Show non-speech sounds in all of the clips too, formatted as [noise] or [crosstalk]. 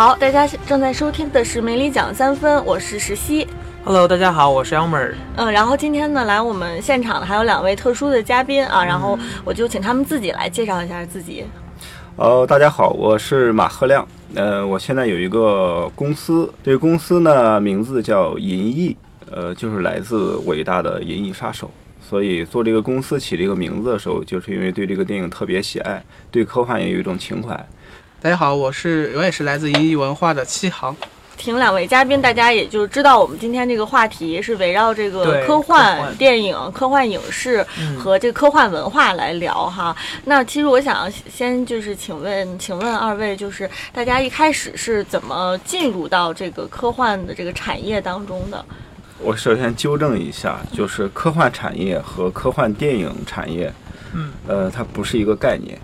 好，大家正在收听的是《梅里讲三分》，我是石溪。Hello，大家好，我是 Elmer。嗯，然后今天呢，来我们现场的还有两位特殊的嘉宾啊，然后我就请他们自己来介绍一下自己。呃，大家好，我是马鹤亮。呃，我现在有一个公司，这个公司呢名字叫银翼，呃，就是来自伟大的《银翼杀手》。所以做这个公司起这个名字的时候，就是因为对这个电影特别喜爱，对科幻也有一种情怀。大家好，我是我也是来自银翼文化的七航。请两位嘉宾，大家也就知道我们今天这个话题是围绕这个科幻电影、科幻影视嗯和这个科幻文化来聊哈。那其实我想先就是请问，请问二位，就是大家一开始是怎么进入到这个科幻的这个产业当中的？我首先纠正一下，就是科幻产业和科幻电影产业，嗯，呃，它不是一个概念。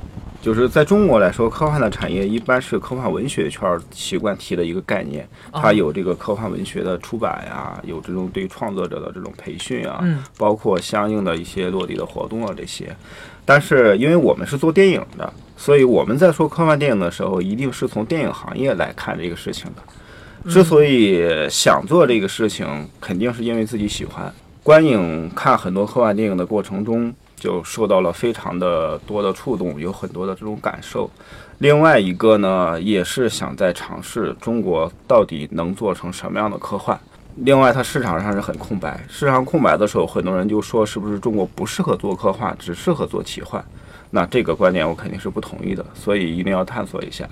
就是在中国来说，科幻的产业一般是科幻文学圈儿习惯提的一个概念，它有这个科幻文学的出版呀，有这种对创作者的这种培训啊，嗯包括相应的一些落地的活动啊这些。但是因为我们是做电影的，所以我们在说科幻电影的时候，一定是从电影行业来看这个事情的。之所以想做这个事情，肯定是因为自己喜欢。观影看很多科幻电影的过程中，就受到了非常的多的触动，有很多的这种感受。另外一个呢，也是想在尝试中国到底能做成什么样的科幻。另外，它市场上是很空白，市场空白的时候，很多人就说是不是中国不适合做科幻，只适合做奇幻？那这个观点我肯定是不同意的，所以一定要探索一下。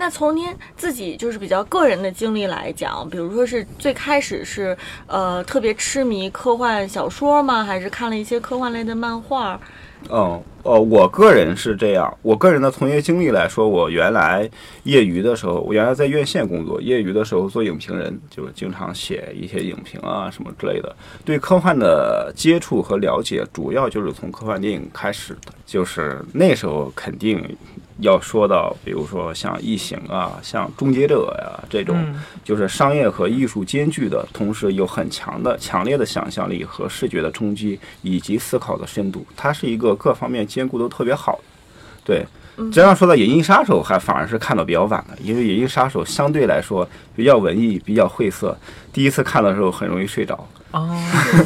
那从您自己就是比较个人的经历来讲，比如说是最开始是呃特别痴迷科幻小说吗？还是看了一些科幻类的漫画？嗯，呃，我个人是这样，我个人的从业经历来说，我原来业余的时候，我原来在院线工作，业余的时候做影评人，就是经常写一些影评啊什么之类的。对科幻的接触和了解，主要就是从科幻电影开始的，就是那时候肯定要说到，比如说像《异形》啊，像《终结者》呀这种，嗯就是商业和艺术兼具的，同时有很强的、强烈的想象力和视觉的冲击，以及思考的深度。它是一个各方面兼顾都特别好。对，这样说到《银翼杀手》，还反而是看的比较晚的，因为《银翼杀手》相对来说比较文艺、比较晦涩，第一次看的时候很容易睡着。哦，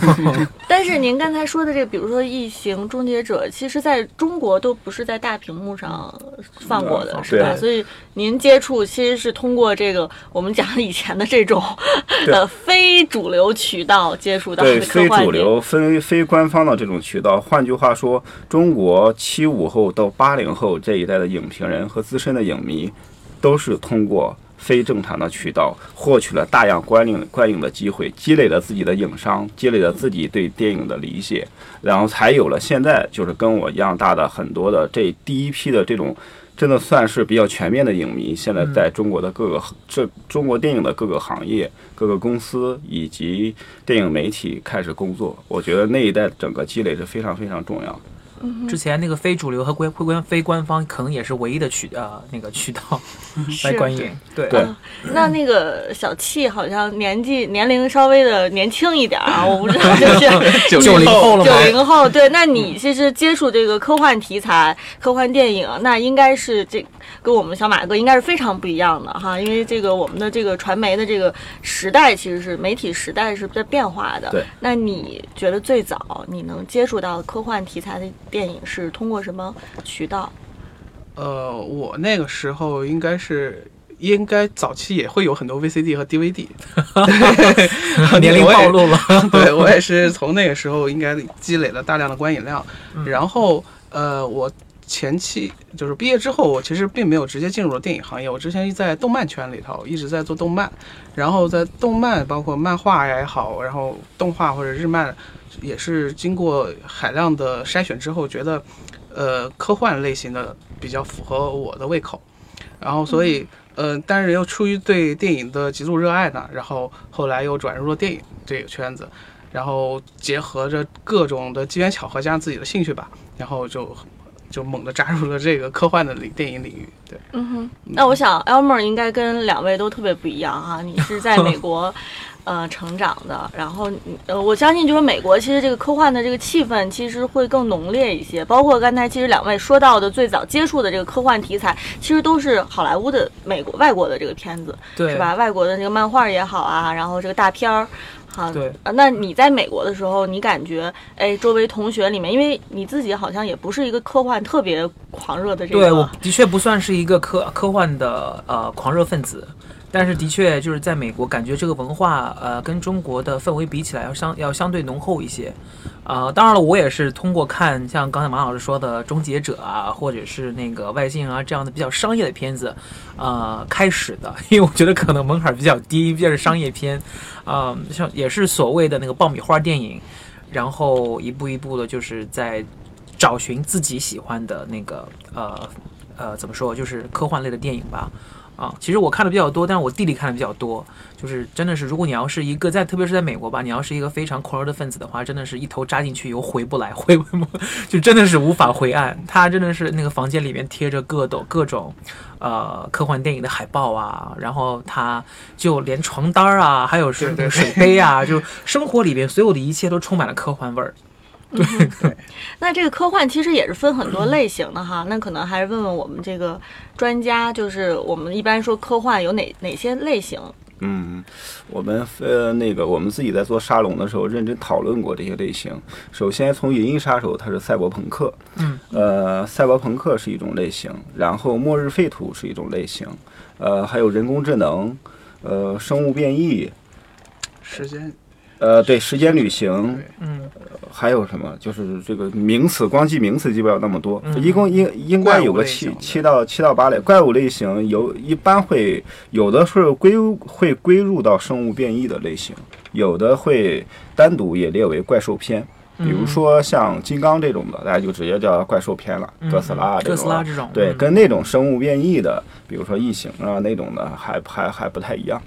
[laughs] 但是您刚才说的这个，比如说《异形》《终结者》，其实在中国都不是在大屏幕上放过的，嗯是吧？所以您接触其实是通过这个我们讲的以前的这种 [laughs] 呃非主流渠道接触到对的科非。主流、非非官方的这种渠道。换句话说，中国七五后到八零后这一代的影评人和资深的影迷，都是通过非正常的渠道获取了大量观影观影的机会，积累了自己的影商，积累了自己对电影的理解，然后才有了现在就是跟我一样大的很多的这第一批的这种。真的算是比较全面的影迷，现在在中国的各个这中国电影的各个行业、各个公司以及电影媒体开始工作。我觉得那一代整个积累是非常非常重要的。之前那个非主流和官官非官方可能也是唯一的渠呃那个渠道 [laughs] 来观影。对。对。啊那那个小气好像年纪年龄稍微的年轻一点儿啊，[laughs] 我不知道，就是 [laughs] 九零后了吗？九零后，对，那你其实接触这个科幻题材、科幻电影，那应该是这跟我们小马哥应该是非常不一样的哈，因为这个我们的这个传媒的这个时代其实是媒体时代是在变化的。对，那你觉得最早你能接触到科幻题材的电影是通过什么渠道？呃，我那个时候应该是。应该早期也会有很多 VCD 和 DVD，[laughs] 年龄暴露了。[laughs] 对我也是从那个时候应该积累了大量的观影量，然后呃，我前期就是毕业之后，我其实并没有直接进入了电影行业，我之前在动漫圈里头一直在做动漫，然后在动漫包括漫画也好，然后动画或者日漫，也是经过海量的筛选之后，觉得呃科幻类型的比较符合我的胃口，然后所以。呃，但是又出于对电影的极度热爱呢，然后后来又转入了电影这个圈子，然后结合着各种的机缘巧合加上自己的兴趣吧，然后就就猛地扎入了这个科幻的领电影领域。对，嗯哼，那我想 Elmer 应该跟两位都特别不一样哈，你是在美国 [laughs] 呃成长的。然后呃，我相信就是美国其实这个科幻的这个气氛其实会更浓烈一些。包括刚才其实两位说到的最早接触的这个科幻题材，其实都是好莱坞的美国外国的这个片子，对，是？吧？外国的这个漫画也好啊，然后这个大片儿。好，对啊，那你在美国的时候，你感觉，哎，周围同学里面，因为你自己好像也不是一个科幻特别狂热的这个，对，我的确不算是一个科科幻的呃狂热分子，但是的确就是在美国，感觉这个文化呃跟中国的氛围比起来要相要相对浓厚一些。呃，当然了，我也是通过看像刚才马老师说的《终结者》啊，或者是那个外星人啊这样的比较商业的片子，呃，开始的，[laughs] 因为我觉得可能门槛比较低，毕竟是商业片，啊、像也是所谓的那个爆米花电影，然后一步一步的，就是在找寻自己喜欢的那个呃呃怎么说，就是科幻类的电影吧。啊，其实我看的比较多，但是我弟弟看的比较多。就是真的是，如果你要是一个在，特别是在美国吧，你要是一个非常狂热的分子的话，真的是一头扎进去又回不来，回不，就真的是无法回岸。他真的是那个房间里面贴着各种各种，呃，科幻电影的海报啊，然后他就连床单儿啊，还有是那个水杯啊，就生活里边所有的一切都充满了科幻味儿。那这个科幻其实也是分很多类型的哈，那可能还是问问我们这个专家，就是我们一般说科幻有哪哪些类型？嗯，我们呃那个我们自己在做沙龙的时候认真讨论过这些类型。首先从《银翼杀手》它是赛博朋克，嗯，呃，赛博朋克是一种类型，然后末日废土是一种类型，呃，还有人工智能，呃，生物变异，时间呃，对，时间旅行，嗯，还有什么？就是这个名词，光记名词记不了那么多。嗯一共应应该有个七七到七到八类怪物类型，有一般会有的是归会归入到生物变异的类型，有的会单独也列为怪兽片。比如说像金刚这种的，大家就直接叫怪兽片了，嗯哥斯拉这哥种的。斯拉这种，对，嗯跟那种生物变异的，比如说异形啊那种的，还还还不太一样。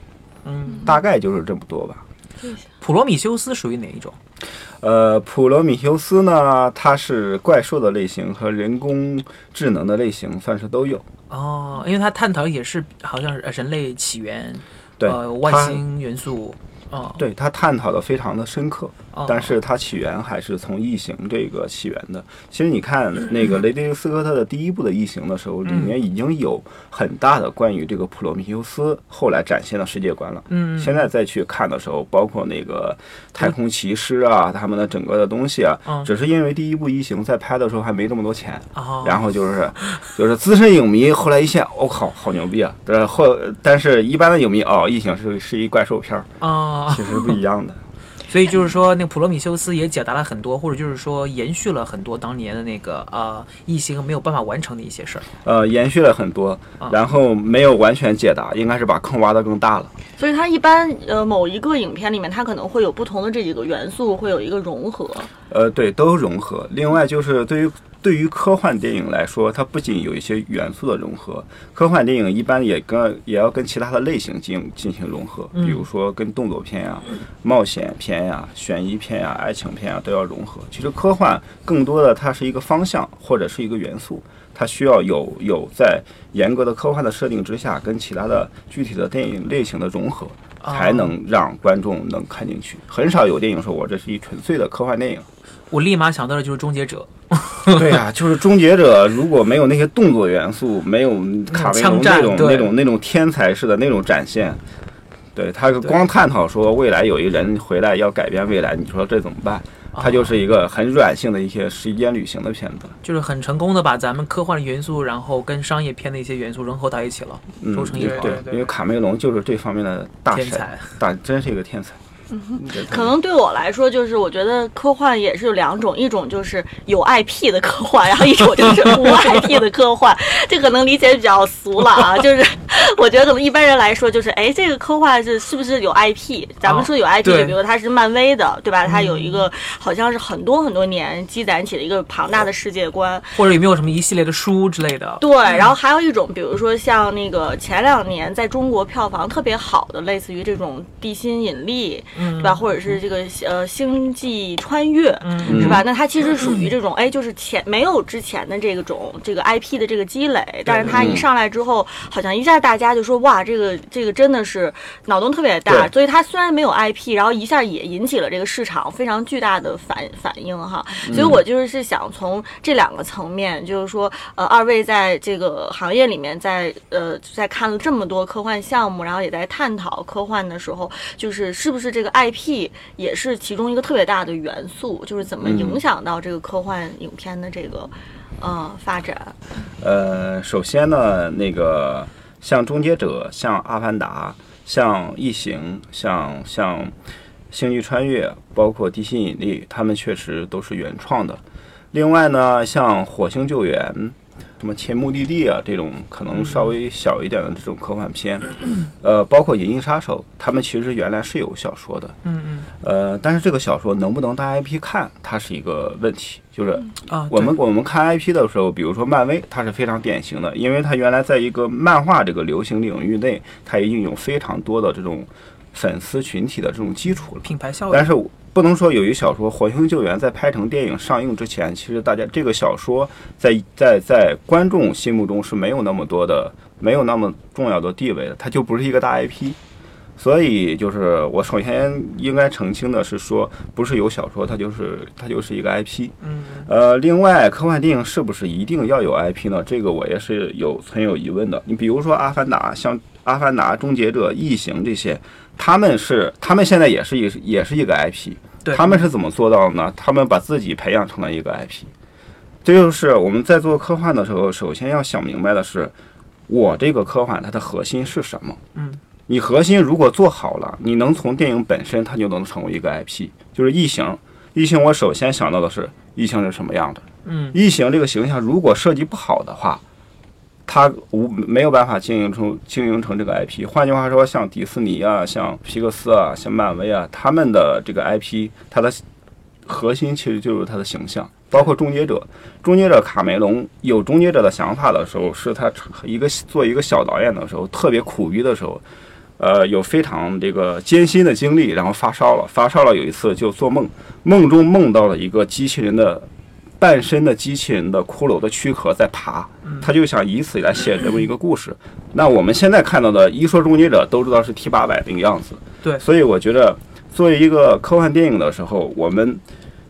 嗯，大概就是这么多吧。普罗米修斯属于哪一种？呃，普罗米修斯呢，它是怪兽的类型和人工智能的类型，算是都有。哦，因为它探讨也是好像是呃人类起源，对，呃，外星元素，哦，对它探讨的非常的深刻，哦，但是它起源还是从异形这个起源的。其实你看那个雷迪斯科特的第一部的异形的时候，里面已经有很大的关于这个普罗米修斯后来展现的世界观了。嗯，现在再去看的时候，包括那个太空骑士啊，他们的整个的东西啊，嗯只是因为第一部异形在拍的时候还没这么多钱，哦，然后就是就是资深影迷后来一见，我、靠，好牛逼啊！呃后但是一般的影迷哦，异形是是一怪兽片儿，啊，其实不一样的。所以就是说，那个普罗米修斯也解答了很多，或者就是说延续了很多当年的那个呃异形没有办法完成的一些事儿。呃，延续了很多啊，然后没有完全解答，应该是把坑挖得更大了。所以它一般呃某一个影片里面，它可能会有不同的这几个元素会有一个融合。呃，对，都融合。另外就是对于对于科幻电影来说，它不仅有一些元素的融合，科幻电影一般也跟也要跟其他的类型进进行融合，嗯比如说跟动作片呀、冒险片呀、悬疑片呀、爱情片啊都要融合。其实科幻更多的它是一个方向或者是一个元素。它需要有有在严格的科幻的设定之下，跟其他的具体的电影类型的融合，啊才能让观众能看进去。很少有电影说我这是一纯粹的科幻电影。我立马想到的就是《终结者 [laughs]》，对呀、就是终结者如果没有那些动作元素，没有卡梅隆那种那种那种天才式的那种展现，对他光探讨说未来有一人回来要改变未来，你说这怎么办？它就是一个很软性的一些时间旅行的片子。就是很成功的把咱们科幻的元素，然后跟商业片的一些元素融合到一起了，嗯，揉成一团对因为卡梅隆就是这方面的大神，天才。大真是一个天才。对可能对我来说，就是我觉得科幻也是有两种，一种就是有 IP 的科幻，然后一种就是无 IP 的科幻。[laughs] 这可能理解比较俗了啊，就是我觉得可能一般人来说，就是哎，这个科幻是是不是有 IP？咱们说有 IP，、对比如它是漫威的，对吧？它有一个好像是很多很多年积攒起的一个庞大的世界观。或者有没有什么一系列的书之类的？对，然后还有一种，比如说像那个前两年在中国票房特别好的，类似于这种地心引力，嗯对吧？或者是这个呃星际穿越，嗯是吧？那它其实属于这种，哎，就是前没有之前的这个种这个 IP 的这个积累，但是它一上来之后，好像一下大大家就说哇，这个这个真的是脑洞特别大，所以它虽然没有 IP，然后一下也引起了这个市场非常巨大的反反应哈。所以我就是是想从这两个层面，就是说，呃，二位在这个行业里面在，呃在看了这么多科幻项目，然后也在探讨科幻的时候，就是是不是这个 IP 也是其中一个特别大的元素，就是怎么影响到这个科幻影片的这个呃发展。呃，首先呢，那个像《终结者》、像《阿凡达》、像《异形》、像像《星际穿越》，包括《地心引力》，他们确实都是原创的。另外呢，像《火星救援》、什么《前目的地》啊这种可能稍微小一点的这种科幻片，[clears throat] 呃，包括《银翼杀手》，他们其实原来是有小说的，嗯嗯。呃，但是这个小说能不能当 IP 看，它是一个问题，就是啊，我们我们看 IP 的时候，比如说漫威，它是非常典型的，因为它原来在一个漫画这个流行领域内，它已经有非常多的这种粉丝群体的这种基础了。品牌效应，但是不能说有一小说《火星救援》在拍成电影上映之前，其实大家这个小说在在在观众心目中是没有那么多的、没有那么重要的地位的，它就不是一个大 IP。所以就是我首先应该澄清的是说，不是有小说，它就是它就是一个 IP。嗯呃，另外，科幻电影是不是一定要有 IP 呢？这个我也是有存有疑问的。你比如说《阿凡达》，像《阿凡达》《终结者》《异形》这些，他们是他们现在也是一也是一个 IP，对他们是怎么做到的呢？他们把自己培养成了一个 IP。这就是我们在做科幻的时候，首先要想明白的是，我这个科幻它的核心是什么？嗯，你核心如果做好了，你能从电影本身它就能成为一个 IP。就是异形，异形我首先想到的是异形是什么样的。嗯异形这个形象如果设计不好的话，它无没有办法经营成经营成这个 IP。换句话说，像迪士尼啊，像皮克斯啊，像漫威啊，他们的这个 IP，它的核心其实就是它的形象。包括终结者，终结者卡梅隆有终结者的想法的时候，是他一个做一个小导演的时候，特别苦逼的时候，呃，有非常这个艰辛的经历，然后发烧了，发烧了，有一次就做梦，梦中梦到了一个机器人的半身的机器人的骷髅的躯壳在爬，他就想以此来写这么一个故事。那我们现在看到的，一说终结者都知道是 T 八百那个样子，对。所以我觉得作为一个科幻电影的时候，我们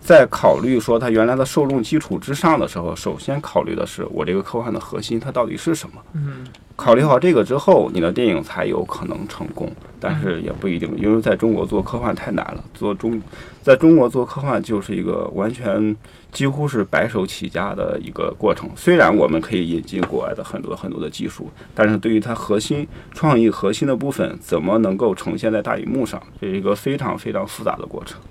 在考虑说它原来的受众基础之上的时候，首先考虑的是我这个科幻的核心它到底是什么。嗯考虑好这个之后，你的电影才有可能成功，但是也不一定，因为在中国做科幻太难了。做中，在中国做科幻就是一个完全几乎是白手起家的一个过程。虽然我们可以引进国外的很多很多的技术，但是对于它核心创意核心的部分，怎么能够呈现在大荧幕上，这是一个非常非常复杂的过程。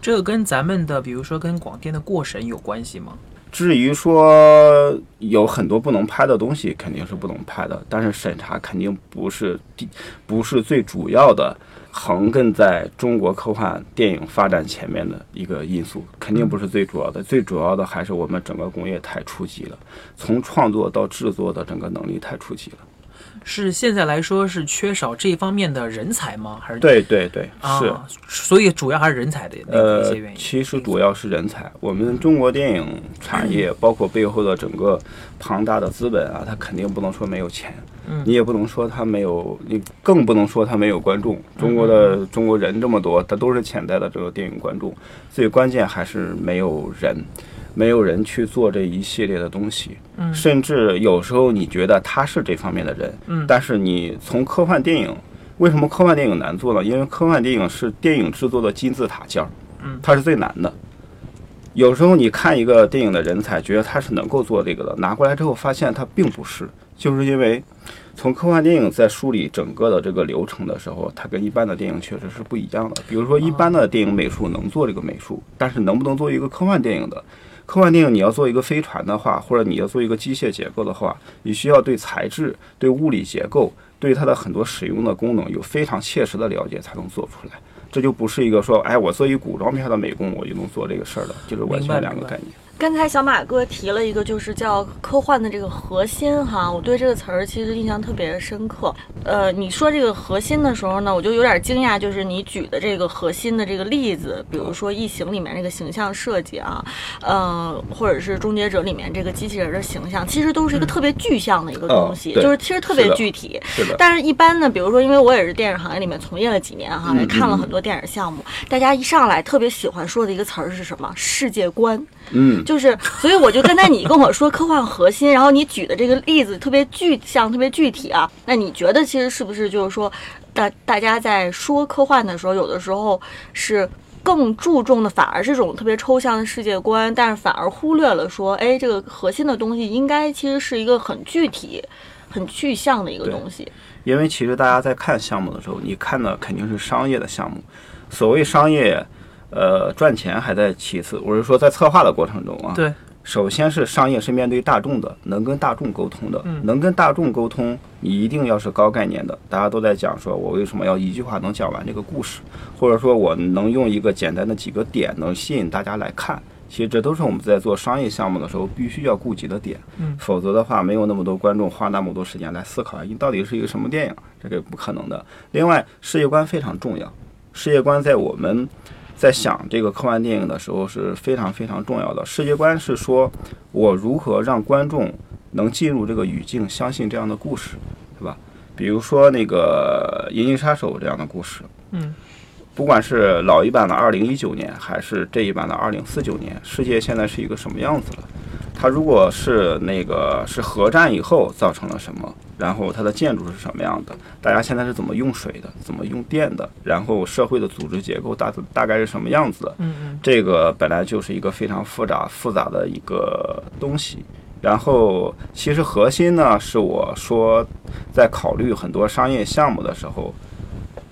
这个跟咱们的，比如说跟广电的过审有关系吗？至于说有很多不能拍的东西，肯定是不能拍的，但是审查肯定不是第不是最主要的横亘在中国科幻电影发展前面的一个因素，肯定不是最主要的。最主要的还是我们整个工业太初级了，从创作到制作的整个能力太初级了。是现在来说是缺少这方面的人才吗？还是对对对，是。啊，所以主要还是人才的那个一呃些原，因。其实主要是人才。我们中国电影产业，包括背后的整个庞大的资本啊，它肯定不能说没有钱，嗯你也不能说它没有，你更不能说它没有观众。中国的中国人这么多，它都是潜在的这个电影观众。最关键还是没有人，没有人去做这一系列的东西。嗯甚至有时候你觉得他是这方面的人，嗯但是你从科幻电影，为什么科幻电影难做呢？因为科幻电影是电影制作的金字塔尖儿，嗯它是最难的。有时候你看一个电影的人才，觉得他是能够做这个的，拿过来之后发现他并不是，就是因为从科幻电影在梳理整个的这个流程的时候，它跟一般的电影确实是不一样的。比如说，一般的电影美术能做这个美术，但是能不能做一个科幻电影的？科幻电影你要做一个飞船的话，或者你要做一个机械结构的话，你需要对材质、对物理结构、对它的很多使用的功能有非常切实的了解，才能做出来。这就不是一个说，哎，我做一古装片的美工，我就能做这个事儿了，就是完全两个概念。刚才小马哥提了一个，就是叫科幻的这个核心哈，我对这个词儿其实印象特别深刻。呃，你说这个核心的时候呢，我就有点惊讶，就是你举的这个核心的这个例子，比如说《异形》里面这个形象设计啊，呃，或者是《终结者》里面这个机器人的形象，其实都是一个特别具象的一个东西，就是其实特别具体。但是，一般呢，比如说，因为我也是电影行业里面从业了几年哈，嗯也看了很多电影项目，大家一上来特别喜欢说的一个词儿是什么？世界观。嗯，就是，所以我就刚才你跟我说科幻核心，然后你举的这个例子特别具象、特别具体啊。那你觉得其实是不是就是说，大大家在说科幻的时候，有的时候是更注重的反而是这种特别抽象的世界观，但是反而忽略了说，哎，这个核心的东西应该其实是一个很具体、很具象的一个东西。因为其实大家在看项目的时候，你看的肯定是商业的项目。所谓商业，呃，赚钱还在其次。我是说，在策划的过程中啊，对，首先是商业是面对大众的，能跟大众沟通的，能跟大众沟通，你一定要是高概念的。大家都在讲说，我为什么要一句话能讲完这个故事，或者说我能用一个简单的几个点能吸引大家来看。其实这都是我们在做商业项目的时候必须要顾及的点，嗯否则的话，没有那么多观众花那么多时间来思考，你到底是一个什么电影，这个不可能的。另外，世界观非常重要，世界观在我们在想这个科幻电影的时候是非常非常重要的。世界观是说我如何让观众能进入这个语境，相信这样的故事，对吧？比如说那个《银翼杀手》这样的故事，嗯，不管是老一版的二零一九年，还是这一版的二零四九年，世界现在是一个什么样子了？它如果是那个是核战以后造成了什么，然后它的建筑是什么样的，大家现在是怎么用水的，怎么用电的，然后社会的组织结构大大概是什么样子的？嗯嗯，这个本来就是一个非常复杂复杂的一个东西。然后，其实核心呢，是我说在考虑很多商业项目的时候，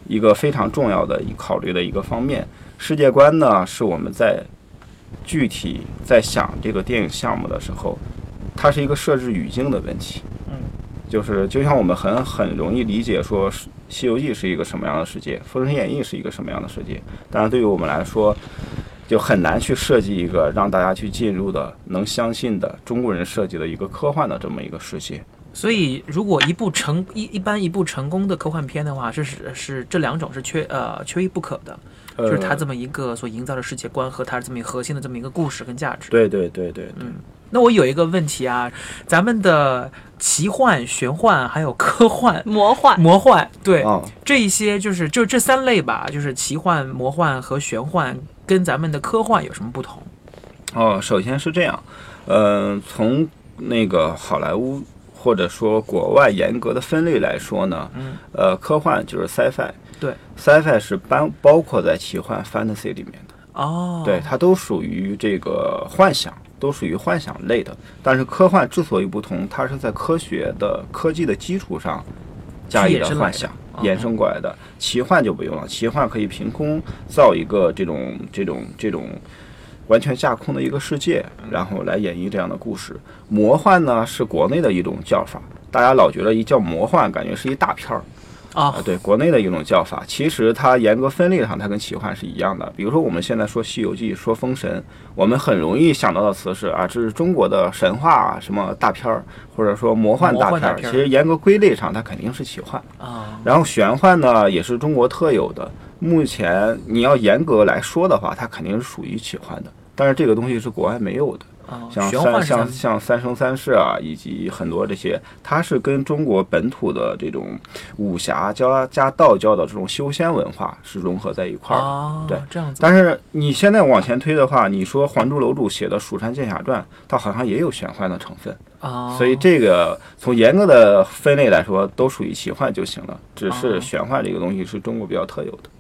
一个非常重要的考虑的一个方面。世界观呢，是我们在具体在想这个电影项目的时候，它是一个设置语境的问题。嗯，就是就像我们很很容易理解说，《西游记》是一个什么样的世界，《封神演义》是一个什么样的世界。当然，对于我们来说，就很难去设计一个让大家去进入的、能相信的中国人设计的一个科幻的这么一个世界。所以如果一部成一一般一部成功的科幻片的话，是是是这两种是缺呃缺一不可的，就是它这么一个所营造的世界观和它这么一个核心的这么一个故事跟价值。对对对对对，那我有一个问题啊，咱们的奇幻、玄幻还有科幻、魔幻，魔幻，对、啊、这一些就是就这三类吧，就是奇幻、魔幻和玄幻，跟咱们的科幻有什么不同？哦，首先是这样，嗯、从那个好莱坞或者说国外严格的分类来说呢，嗯，呃，科幻就是 sci-fi，对，sci-fi 是包包括在奇幻 fantasy 里面的。哦，对，它都属于这个幻想，都属于幻想类的。但是科幻之所以不同，它是在科学的科技的基础上加以的了幻想哦衍生过来的。奇幻就不用了，奇幻可以凭空造一个这种这种这种完全架空的一个世界，然后来演绎这样的故事。魔幻呢是国内的一种叫法，大家老觉得一叫魔幻，感觉是一大片儿。啊啊，，对，国内的一种叫法，其实它严格分类上，它跟奇幻是一样的。比如说我们现在说《西游记》，说《封神》，我们很容易想到的词是啊，这是中国的神话啊什么大片儿，或者说魔幻大片儿。幻大片儿其实严格归类上，它肯定是奇幻。啊，然后玄幻呢，也是中国特有的。目前你要严格来说的话，它肯定是属于奇幻的，但是这个东西是国外没有的。啊，像三像像三生三世啊，以及很多这些，它是跟中国本土的这种武侠加加道教的这种修仙文化是融合在一块儿的。哦，对，这样子，但是你现在往前推的话，你说《还珠楼主》写的《蜀山剑侠传》，它好像也有玄幻的成分，哦，所以这个从严格的分类来说，都属于奇幻就行了。只哦是玄幻这个东西是中国比较特有的。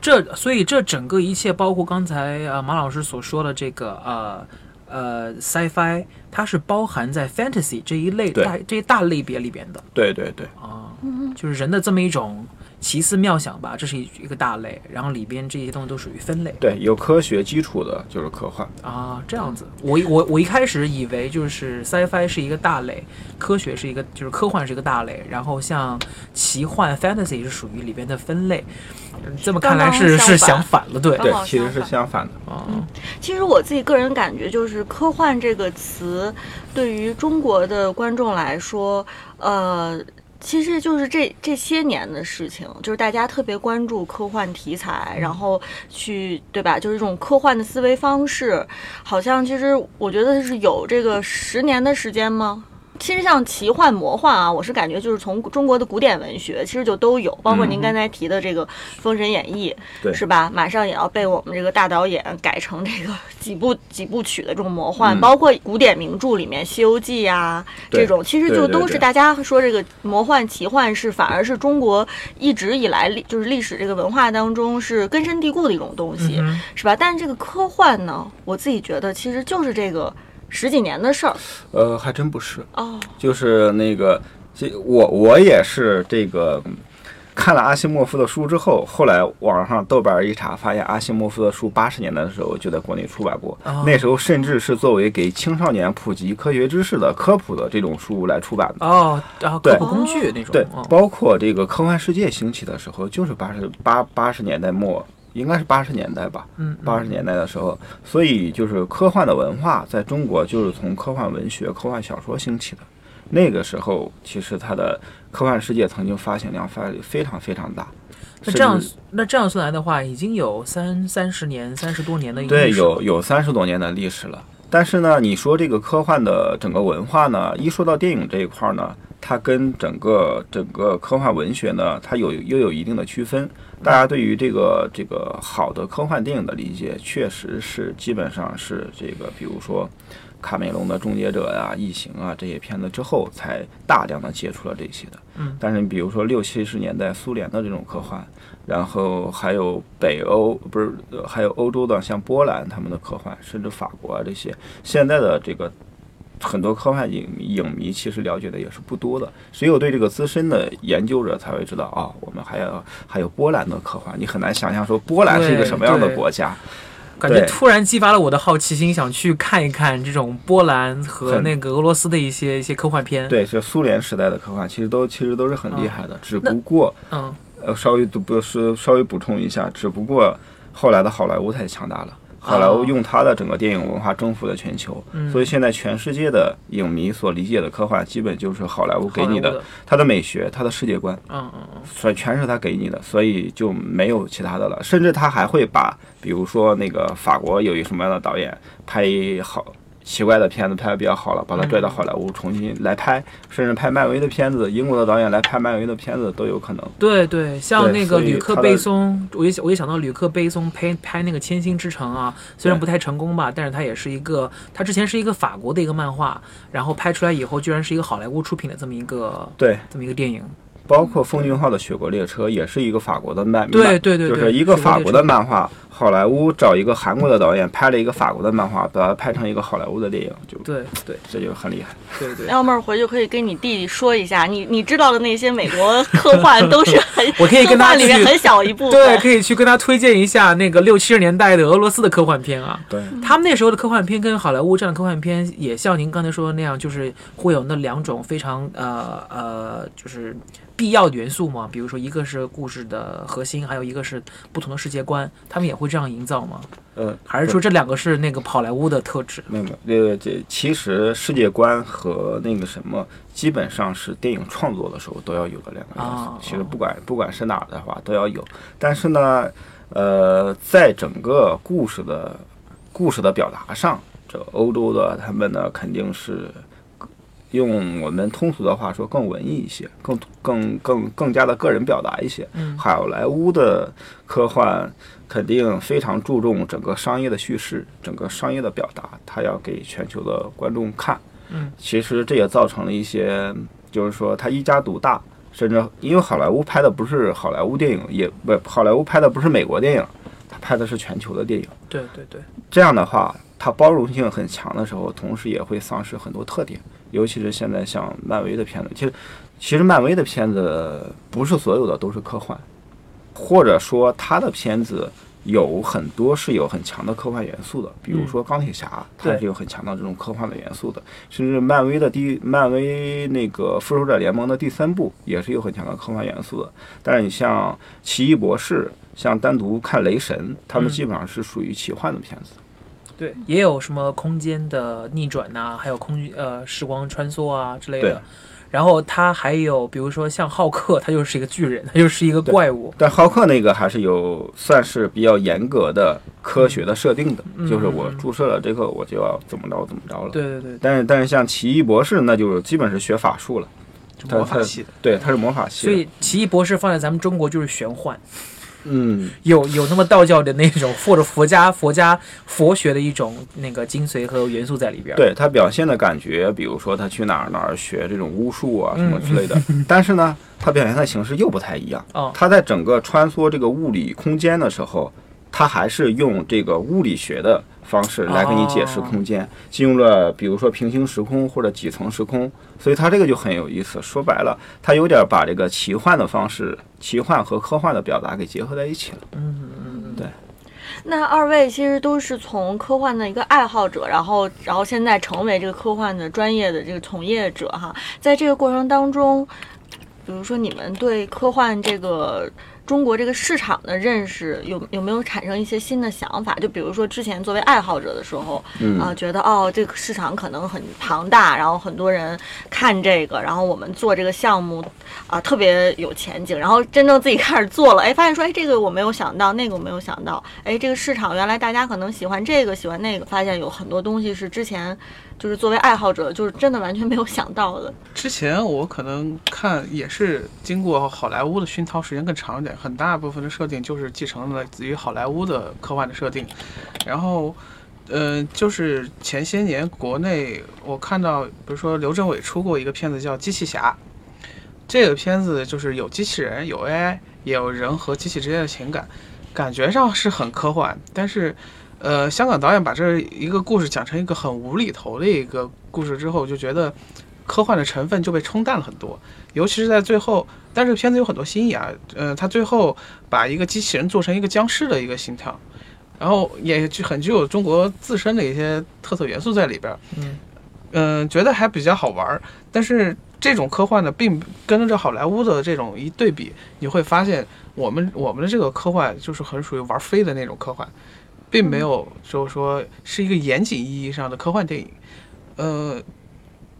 这所以这整个一切，包括刚才呃马老师所说的这个呃呃 sci-fi，它是包含在 fantasy 这一类大这一大类别里边的。对对对，啊，就是人的这么一种奇思妙想吧，这是一一个大类，然后里边这些东西都属于分类对，有科学基础的就是科幻。啊，这样子。我我我一开始以为就是 sci-fi 是一个大类，科学是一个就是科幻是一个大类，然后像奇幻 fantasy 是属于里边的分类。嗯这么看来是刚刚是相反了，对，对其实是相反相反的。啊，其实我自己个人感觉，就是“科幻”这个词，对于中国的观众来说，呃，其实就是这这些年的事情，就是大家特别关注科幻题材，然后去对吧？就是这种科幻的思维方式，好像其实我觉得是有这个十年的时间吗？其实像奇幻、魔幻啊，我是感觉就是从中国的古典文学其实就都有，包括您刚才提的这个《封神演义》，对。是吧？马上也要被我们这个大导演改成这个几部 [laughs] 几部曲的这种魔幻，嗯。包括古典名著里面《西游记》呀这种，其实就都是大家说这个魔幻奇幻是反而是中国一直以来历就是历史这个文化当中是根深蒂固的一种东西，嗯是吧？但是这个科幻呢，我自己觉得其实就是这个十几年的事儿呃，还真不是，哦。就是那个，这我我也是这个。嗯看了阿西莫夫的书之后，后来网上豆瓣一查，发现阿西莫夫的书八十年代的时候就在国内出版过，哦那时候甚至是作为给青少年普及科学知识的科普的这种书来出版的。哦，然后对科普工具那种，对哦，包括这个科幻世界兴起的时候，就是八十八八十年代末，应该是八十年代吧，嗯，八十年代的时候，所以就是科幻的文化在中国就是从科幻文学、科幻小说兴起的。那个时候，其实它的科幻世界曾经发行量发非常非常大。那这样那这样算来的话，已经有三三十年、三十多年的一个对历史了有有三十多年的历史了。但是呢，你说这个科幻的整个文化呢，一说到电影这一块儿呢，它跟整个整个科幻文学呢，它有又有一定的区分。大家对于这个这个好的科幻电影的理解，确实是基本上是这个，比如说卡梅隆的《终结者》呀、《异形》啊这些片子之后，才大量的接触了这些的。嗯，但是你比如说六七十年代苏联的这种科幻，然后还有北欧不是，呃还有欧洲的像波兰他们的科幻，甚至法国啊这些，现在的这个很多科幻影影迷其实了解的也是不多的，只有对这个资深的研究者才会知道啊、我们还有还有波兰的科幻，你很难想象说波兰是一个什么样的国家。感觉突然激发了我的好奇心，想去看一看这种波兰和那个俄罗斯的一些一些科幻片。，对，是苏联时代的科幻，其实都其实都是很厉害的，只不过嗯，呃稍微不是稍微补充一下，只不过后来的好莱坞太强大了。好莱坞用它的整个电影文化征服了全球，嗯。所以现在全世界的影迷所理解的科幻，基本就是好莱坞给你的他的，它的美学、它的世界观，嗯嗯嗯，所以全是他给你的，所以就没有其他的了。甚至他还会把，比如说那个法国有一个什么样的导演拍好奇怪的片子拍的比较好了，把它拽到好莱坞重新来拍，甚至拍漫威的片子，英国的导演来拍漫威的片子都有可能。对对，像那个吕克贝松，我也我也想到吕克贝松拍拍那个《千星之城》啊，虽然不太成功吧，但是他也是一个，他之前是一个法国的一个漫画，然后拍出来以后，居然是一个好莱坞出品的这么一个对，这么一个电影。包括奉俊昊的《雪国列车》也是一个法国的漫，漫对对对，就是一个法国的。漫画，好莱坞找一个韩国的导演拍了一个法国的漫画，把它拍成一个好莱坞的电影，就对对这就很厉害。对对，幺妹儿回去可以跟你弟弟说一下，你你知道的那些美国科幻都是很，[laughs] 我可以跟他里面去很小一部分。对，可以去跟他推荐一下那个六七十年代的俄罗斯的科幻片啊。对，他们那时候的科幻片跟好莱坞这样的科幻片也像您刚才说的那样，就是会有那两种非常呃呃，就是必要的元素吗。比如说一个是故事的核心，还有一个是不同的世界观，他们也会这样营造吗？呃，还是说这两个是那个好莱坞的特质？那个这个这其实世界观和那个什么，基本上是电影创作的时候都要有的两个元素。哦其实不管不管是哪儿的话都要有，但是呢，呃，在整个故事的故事的表达上，这欧洲的他们呢肯定是。用我们通俗的话说，更文艺一些，更更更更加的个人表达一些。嗯好莱坞的科幻肯定非常注重整个商业的叙事，整个商业的表达，它要给全球的观众看。嗯，其实这也造成了一些，就是说它一家独大，甚至因为好莱坞拍的不是好莱坞电影，也不好莱坞拍的不是美国电影，它拍的是全球的电影。对对对，这样的话，它包容性很强的时候，同时也会丧失很多特点。尤其是现在像漫威的片子，其实其实漫威的片子不是所有的都是科幻，或者说他的片子有很多是有很强的科幻元素的，比如说钢铁侠，它对是有很强的这种科幻的元素的，甚至漫威的第漫威那个复仇者联盟的第三部也是有很强的科幻元素的。但是你像奇异博士，像单独看雷神，他们嗯基本上是属于奇幻的片子。对，也有什么空间的逆转呐、还有空呃时光穿梭啊之类对的。然后他还有，比如说像浩克，他就是一个巨人，[laughs] 他就是一个怪物。但浩克那个还是有算是比较严格的科学的设定的，嗯就是我注射了这个我就要怎么着怎么着了。对对对，但是但是像奇异博士，那就基本是学法术了，就魔法系的。对，他是魔法系的。所以奇异博士放在咱们中国就是玄幻，嗯，有有那么道教的那种或者佛家佛家佛学的一种那个精髓和元素在里边。，对他表现的感觉，比如说他去哪儿哪儿学这种巫术啊什么嗯之类的，[laughs] 但是呢，他表现的形式又不太一样。哦，他在整个穿梭这个物理空间的时候，他还是用这个物理学的方式来给你解释空间，进入了比如说平行时空或者几层时空，所以它这个就很有意思。说白了，它有点把这个奇幻的方式、奇幻和科幻的表达给结合在一起了。嗯嗯嗯，对那二位其实都是从科幻的一个爱好者，然后然后现在成为这个科幻的专业的这个从业者哈，在这个过程当中，比如说你们对科幻这个中国这个市场的认识有有没有产生一些新的想法？就比如说之前作为爱好者的时候，嗯啊、觉得哦这个市场可能很庞大，然后很多人看这个，然后我们做这个项目啊、特别有前景，然后真正自己开始做了，哎，发现说哎这个我没有想到，那个我没有想到，哎这个市场原来大家可能喜欢这个喜欢那个，发现有很多东西是之前就是作为爱好者就是真的完全没有想到的。之前我可能看也是经过好莱坞的熏陶时间更长一点，很大部分的设定就是继承了自于好莱坞的科幻的设定，然后。呃，就是前些年国内我看到，比如说刘镇伟出过一个片子叫《机器侠》，这个片子就是有机器人、有 AI，也有人和机器之间的情感，感觉上是很科幻，但是，呃，香港导演把这一个故事讲成一个很无厘头的一个故事之后，就觉得科幻的成分就被冲淡了很多，尤其是在最后。但是片子有很多新意啊，呃，他最后把一个机器人做成一个僵尸的一个形象，然后也就很具有中国自身的一些特色元素在里边。嗯嗯、觉得还比较好玩。但是这种科幻呢，并跟着好莱坞的这种一对比，你会发现我们我们的这个科幻就是很属于玩飞的那种科幻，并没有就是说是一个严谨意义上的科幻电影。呃，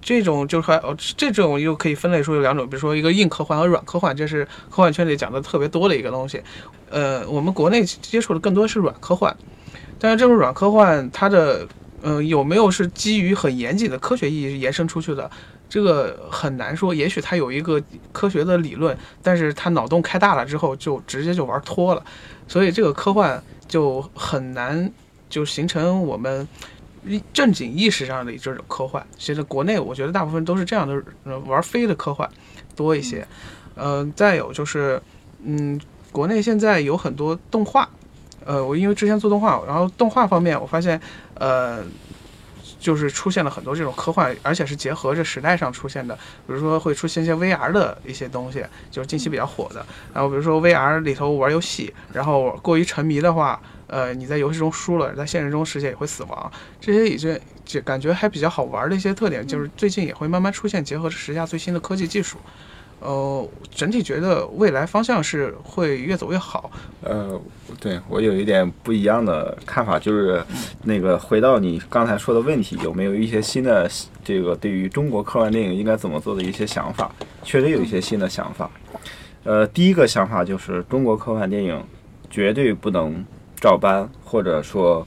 这种就是还哦，这种又可以分类出有两种，比如说一个硬科幻和软科幻，这是科幻圈里讲的特别多的一个东西。呃，我们国内接触的更多是软科幻，但是这种软科幻它的呃有没有是基于很严谨的科学意义延伸出去的，这个很难说。也许它有一个科学的理论，但是它脑洞开大了之后，就直接就玩脱了，所以这个科幻就很难就形成我们。正经意识上的这种科幻，其实国内我觉得大部分都是这样的，呃，玩飞的科幻多一些。嗯、再有就是，嗯，国内现在有很多动画，呃，我因为之前做动画，然后动画方面我发现，呃，就是出现了很多这种科幻，而且是结合着时代上出现的，比如说会出现一些 VR 的一些东西，就是近期比较火的。然后比如说 VR 里头玩游戏，然后过于沉迷的话，呃，你在游戏中输了，在现实中世界也会死亡。这些已经就感觉还比较好玩的一些特点，就是最近也会慢慢出现，结合着时下最新的科技技术。呃，整体觉得未来方向是会越走越好。呃，对我有一点不一样的看法，就是那个回到你刚才说的问题，有没有一些新的这个对于中国科幻电影应该怎么做的一些想法？确实有一些新的想法。呃，第一个想法就是中国科幻电影绝对不能照搬，或者说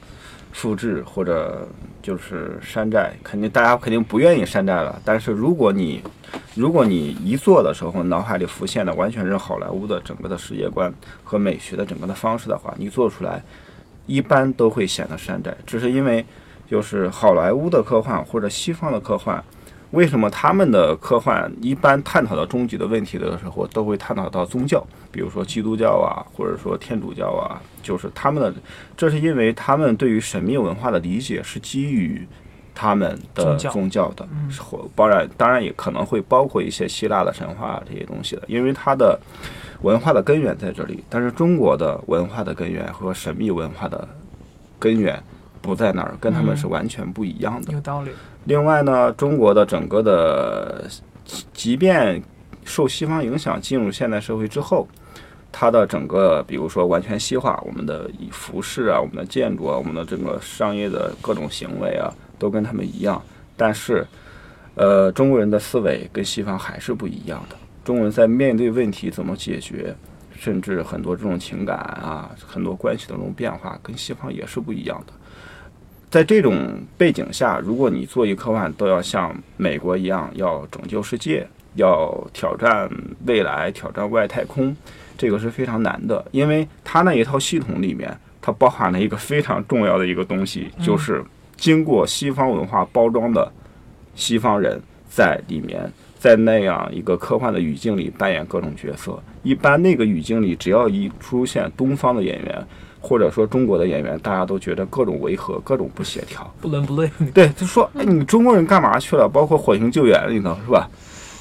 复制，或者就是山寨。肯定大家肯定不愿意山寨了，但是如果你如果你一做的时候，脑海里浮现的完全是好莱坞的整个的世界观和美学的整个的方式的话，你做出来一般都会显得山寨。只是因为就是好莱坞的科幻或者西方的科幻，为什么他们的科幻一般探讨到终极的问题的时候，都会探讨到宗教，比如说基督教啊，或者说天主教啊，就是他们的，这是因为他们对于神秘文化的理解是基于。他们的宗教的嗯，或当然当然也可能会包括一些希腊的神话这些东西的，因为它的文化的根源在这里，但是中国的文化的根源和神秘文化的根源不在那儿，跟他们是完全不一样的。有道理。另外呢，中国的整个的，即便受西方影响进入现代社会之后，它的整个，比如说完全西化，我们的服饰啊、我们的建筑啊、我们的整个商业的各种行为啊，都跟他们一样。但是，呃，中国人的思维跟西方还是不一样的。中国人在面对问题怎么解决，甚至很多这种情感啊、很多关系的这种变化，跟西方也是不一样的。在这种背景下，如果你做一科幻都要像美国一样要拯救世界，要挑战未来、挑战外太空，这个是非常难的，因为它那一套系统里面，它包含了一个非常重要的一个东西，就是经过西方文化包装的西方人在里面，在那样一个科幻的语境里扮演各种角色。一般那个语境里，只要一出现东方的演员，或者说中国的演员，大家都觉得各种违和、各种不协调。不伦不类。对，就说哎，你中国人干嘛去了？包括《火星救援》里头是吧？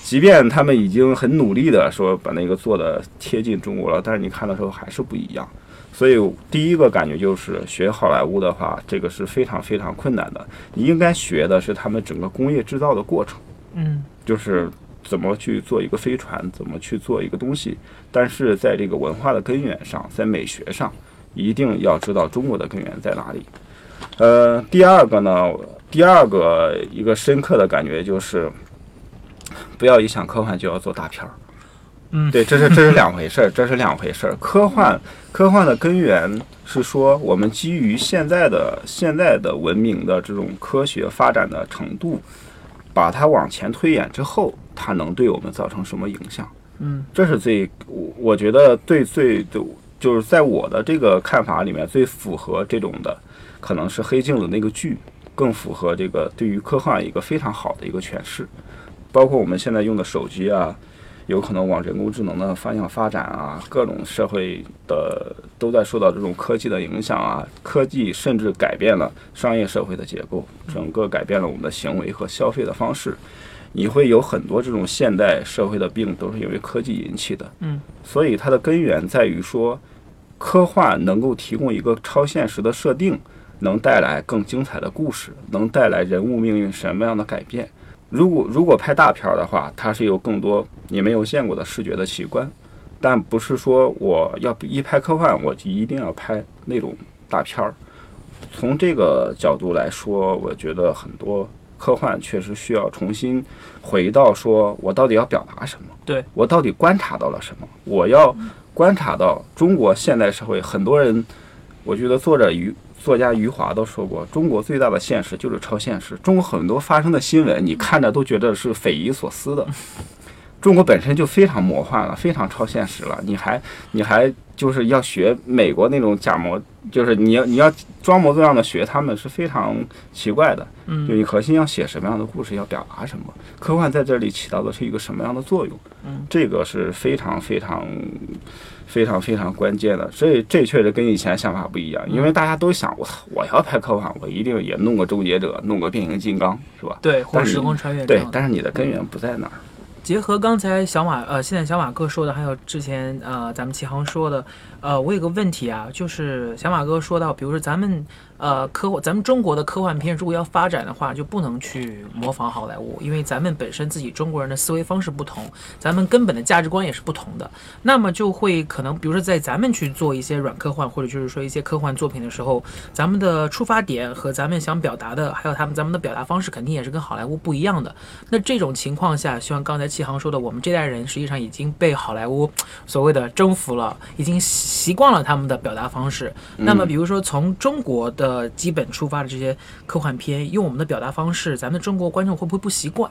即便他们已经很努力的说把那个做的贴近中国了，但是你看的时候还是不一样。所以第一个感觉就是学好莱坞的话，这个是非常非常困难的。你应该学的是他们整个工业制造的过程，嗯就是怎么去做一个飞船，怎么去做一个东西。但是在这个文化的根源上，在美学上，一定要知道中国的根源在哪里。呃，第二个呢，第二个一个深刻的感觉就是，不要一想科幻就要做大片儿。嗯，对，这是这是两回事儿，这是两回事儿。科幻科幻的根源是说，我们基于现在的现在的文明的这种科学发展的程度，把它往前推演之后，它能对我们造成什么影响？嗯这是最我我觉得最最最就是在我的这个看法里面最符合这种的，可能是黑镜的那个剧，更符合这个对于科幻一个非常好的一个诠释。包括我们现在用的手机啊，有可能往人工智能的方向发展啊，各种社会的都在受到这种科技的影响啊，科技甚至改变了商业社会的结构，整个改变了我们的行为和消费的方式。你会有很多这种现代社会的病都是因为科技引起的，嗯，所以它的根源在于说，科幻能够提供一个超现实的设定，能带来更精彩的故事，能带来人物命运什么样的改变。如果如果拍大片儿的话，它是有更多你没有见过的视觉的奇观，但不是说我要一拍科幻我就一定要拍那种大片儿。从这个角度来说，我觉得很多科幻确实需要重新回到说我到底要表达什么，对我到底观察到了什么，我要观察到中国现代社会很多人，我觉得作者余作家余华都说过，中国最大的现实就是超现实。中国很多发生的新闻，你看着都觉得是匪夷所思的。中国本身就非常魔幻了，非常超现实了，你还你还就是要学美国那种假模，就是你要你要装模作样的学他们是非常奇怪的。嗯就嗯你核心要写什么样的故事，要表达什么，科幻在这里起到的是一个什么样的作用？嗯，这个是非常非常非常非常关键的。所以这确实跟以前想法不一样，因为大家都想，我操，我要拍科幻，我一定也弄个终结者，弄个变形金刚，是吧？对，或者时空穿越对。但是你的根源不在那儿。结合刚才小马呃，现在小马哥说的，还有之前呃咱们启航说的，呃，我有个问题啊，就是小马哥说到，比如说咱们呃科幻，咱们中国的科幻片如果要发展的话，就不能去模仿好莱坞，因为咱们本身自己中国人的思维方式不同，咱们根本的价值观也是不同的，那么就会可能，比如说在咱们去做一些软科幻或者就是说一些科幻作品的时候，咱们的出发点和咱们想表达的，还有他们咱们的表达方式，肯定也是跟好莱坞不一样的。那这种情况下，就像刚才启航说的，我们这代人实际上已经被好莱坞所谓的征服了，已经习惯了他们的表达方式。那么，比如说从中国的基本出发的这些科幻片，用我们的表达方式，咱们的中国观众会不会不习惯？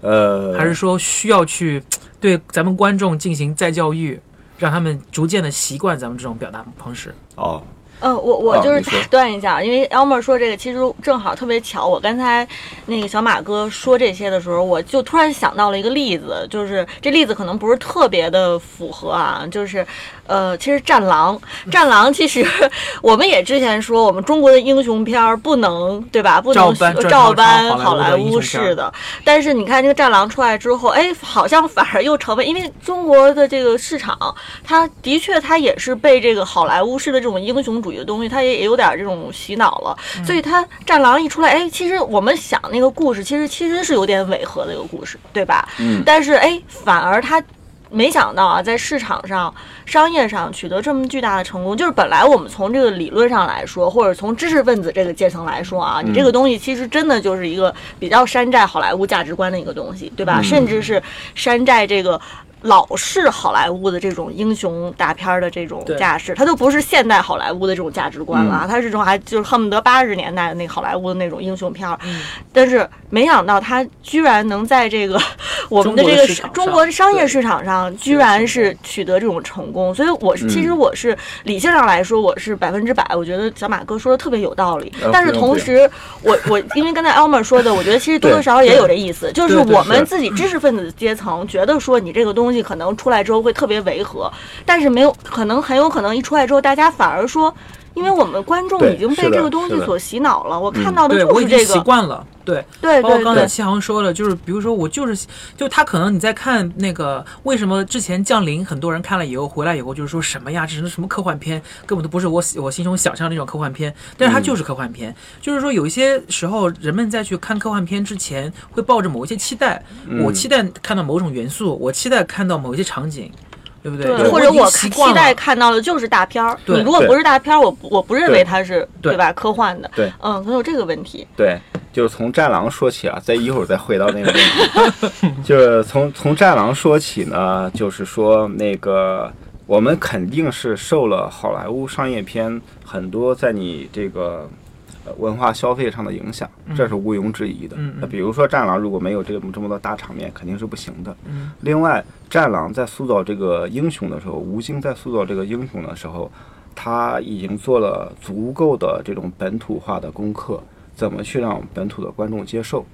呃，还是说需要去对咱们观众进行再教育，让他们逐渐的习惯咱们这种表达方式？哦，嗯，我我就是打断一下，因为 Elmer 说这个，其实正好特别巧。我刚才那个小马哥说这些的时候，我就突然想到了一个例子，就是这例子可能不是特别的符合啊，就是呃，其实《战狼》，[laughs]《战狼》其实 [laughs] 我们也之前说，我们中国的英雄片儿不能对吧？不能照搬好莱坞式的。但是你看这个《战狼》出来之后，哎，好像反而又成为，因为中国的这个市场，它的确它也是被这个好莱坞式的这种英雄主义的东西，它也也有点这种洗脑了。嗯所以它《战狼》一出来，哎，其实我们想那个故事，其实其实是有点违和的一个故事，对吧？嗯但是哎，反而它。没想到啊，在市场上、商业上取得这么巨大的成功，就是本来我们从这个理论上来说，或者从知识分子这个阶层来说啊，你这个东西其实真的就是一个比较山寨好莱坞价值观的一个东西，对吧？甚至是山寨这个。老式好莱坞的这种英雄大片儿的这种架势，它都不是现代好莱坞的这种价值观了啊，它是这种还就是恨不得八十年代的那个好莱坞的那种英雄片儿。但是没想到它居然能在这个我们的这个中国商业市场上，居然是取得这种成功。所以我是其实嗯我是理性上来说，我是百分之百，我觉得小马哥说的特别有道理。呃但是同时，我我因为刚才 Elmer 说的，我觉得其实多多少少也有这意思，就是我们自己知识分子阶层觉得说你这个东西可能出来之后会特别违和，但是没有可能很有可能一出来之后，大家反而说。因为我们观众已经被这个东西所洗脑了，我看嗯到的我已经习就是这个，习惯了，对。对包括刚才七航说了，就是比如说我就是，就他可能你在看那个为什么之前降临，很多人看了以后回来以后就是说什么呀，这是什么科幻片，根本都不是我我心中想象的那种科幻片，但是它就是科幻片。就是说有一些时候人们在去看科幻片之前，会抱着某一些期待，我期待看到某种元素，我期待看到某一些场景。对不对？或者我期待看到的就是大片儿。你如果不是大片儿，我我不认为它是对吧？科幻的，对，嗯，可能有这个问题。对，就是从战狼说起啊，再一会儿再回到那个问题，[laughs] 就是从从战狼说起呢，就是说那个我们肯定是受了好莱坞商业片很多在你这个。呃文化消费上的影响，这是毋庸置疑的。那比如说《战狼》，如果没有这么这么多大场面，肯定是不行的。嗯另外，《战狼》在塑造这个英雄的时候，吴京在塑造这个英雄的时候，他已经做了足够的这种本土化的功课，怎么去让本土的观众接受。《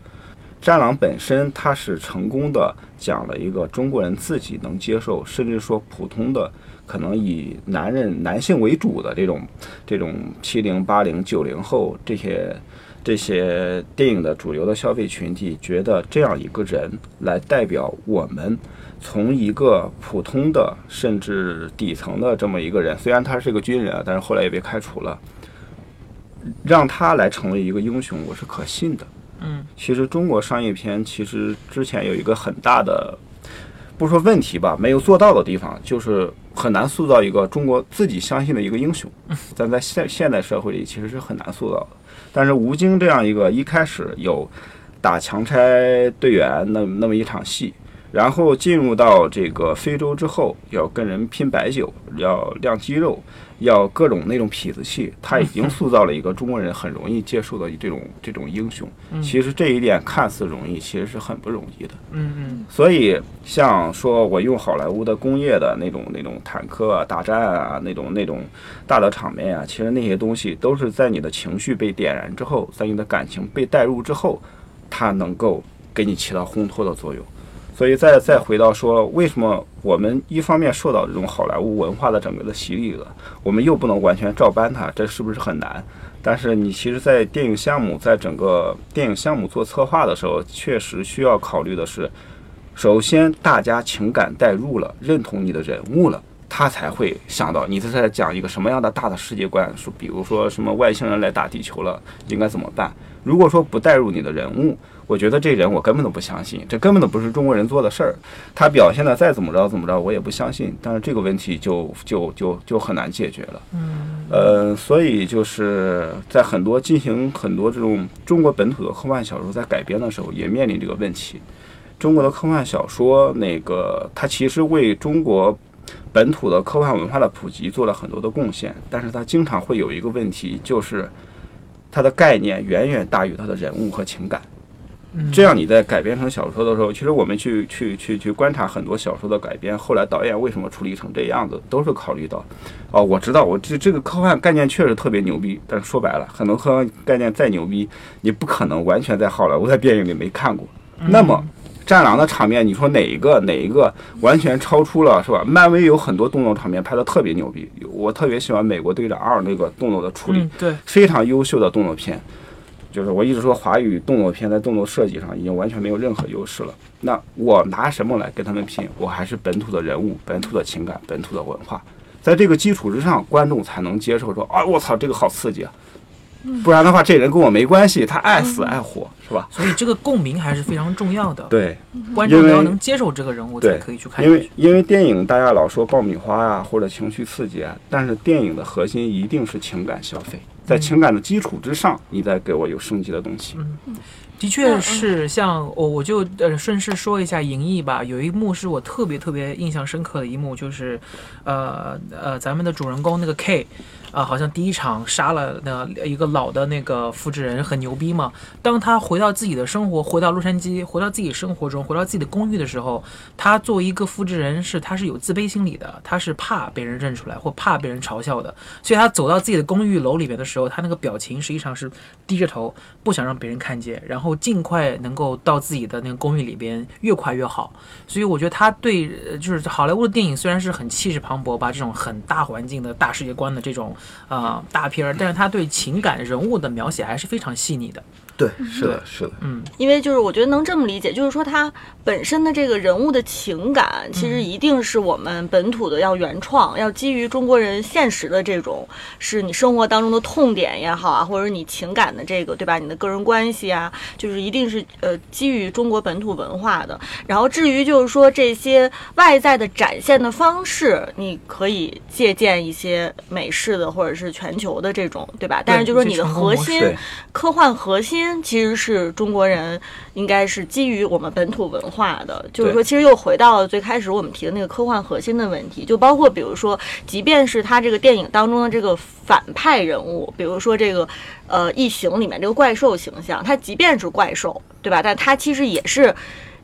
战狼》本身它是成功的讲了一个中国人自己能接受，甚至说普通的可能以男人男性为主的这种这种七零八零九零后这些这些电影的主流的消费群体，觉得这样一个人来代表我们。从一个普通的甚至底层的这么一个人，虽然他是一个军人，但是后来也被开除了，让他来成为一个英雄，我是可信的。嗯，其实中国商业片其实之前有一个很大的，不说问题吧，没有做到的地方，就是很难塑造一个中国自己相信的一个英雄。但在现现代社会里，其实是很难塑造的。但是吴京这样一个一开始有打强拆队员那那么一场戏，然后进入到这个非洲之后，要跟人拼白酒，要亮肌肉，要各种那种痞子气，他已经塑造了一个中国人很容易接受的这种这种英雄。其实这一点看似容易，其实是很不容易的。嗯嗯所以，像说我用好莱坞的工业的那种那种坦克啊、大战啊、那种那种大的场面啊，其实那些东西都是在你的情绪被点燃之后，在你的感情被带入之后，它能够给你起到烘托的作用。所以再再回到说，为什么我们一方面受到这种好莱坞文化的整个的洗礼了，我们又不能完全照搬它，这是不是很难？但是你其实，在电影项目，在整个电影项目做策划的时候，确实需要考虑的是，首先大家情感代入了，认同你的人物了。他才会想到你是在讲一个什么样的大的世界观，说比如说什么外星人来打地球了，应该怎么办？如果说不带入你的人物，我觉得这人我根本都不相信，这根本都不是中国人做的事儿。他表现的再怎么着怎么着，我也不相信。但是这个问题就就就就很难解决了。嗯呃，所以就是在很多进行很多这种中国本土的科幻小说在改编的时候，也面临这个问题。中国的科幻小说，那个它其实为中国本土的科幻文化的普及做了很多的贡献，但是它经常会有一个问题，就是它的概念远远大于它的人物和情感。嗯这样你在改编成小说的时候，其实我们去去去去观察很多小说的改编，后来导演为什么处理成这样子，都是考虑到，哦，我知道我这这个科幻概念确实特别牛逼，但说白了，很多科幻概念再牛逼，你不可能完全在好莱坞在电影里没看过。那么，战狼的场面，你说哪一个哪一个完全超出了是吧？漫威有很多动作场面拍的特别牛逼，我特别喜欢《美国队长二》那个动作的处理，嗯，对，非常优秀的动作片。就是我一直说华语动作片在动作设计上已经完全没有任何优势了。那我拿什么来跟他们拼？我还是本土的人物、本土的情感、本土的文化，在这个基础之上，观众才能接受说啊，我操，这个好刺激啊！不然的话，这人跟我没关系，他爱死爱活，是吧？所以这个共鸣还是非常重要的。对，观众要能接受这个人物，才对可以去看因。为因为电影大家老说爆米花啊，或者情绪刺激啊，但是电影的核心一定是情感消费，在情感的基础之上，你再给我有升级的东西。嗯的确是像我，我就呃顺势说一下《银翼》吧。有一幕是我特别特别印象深刻的一幕，就是，呃呃，咱们的主人公那个 K，啊、好像第一场杀了那一个老的那个复制人，很牛逼嘛。当他回到自己的生活，回到洛杉矶，回到自己生活中，回到自己的公寓的时候，他作为一个复制人是他是有自卑心理的，他是怕被人认出来或怕被人嘲笑的，所以他走到自己的公寓楼里面的时候，他那个表情实际上是低着头，不想让别人看见，然后尽快能够到自己的那个公寓里边，越快越好。所以我觉得他对呃就是好莱坞的电影虽然是很气势磅礴，把这种很大环境的大世界观的这种呃大片儿，但是他对情感人物的描写还是非常细腻的。对，是的，是的，嗯，因为就是我觉得能这么理解，就是说他本身的这个人物的情感，其实一定是我们本土的要原创，要基于中国人现实的这种，是你生活当中的痛点也好啊，或者你情感的这个对吧？你的个人关系啊，就是一定是呃基于中国本土文化的。然后至于就是说这些外在的展现的方式，你可以借鉴一些美式的或者是全球的这种对吧？但是就说你的核心科幻核心其实是中国人，应该是基于我们本土文化的。就是说，其实又回到了最开始我们提的那个科幻核心的问题，就包括比如说，即便是他这个电影当中的这个反派人物，比如说这个呃《异形》里面这个怪兽形象，他即便是怪兽，对吧？但他其实也是。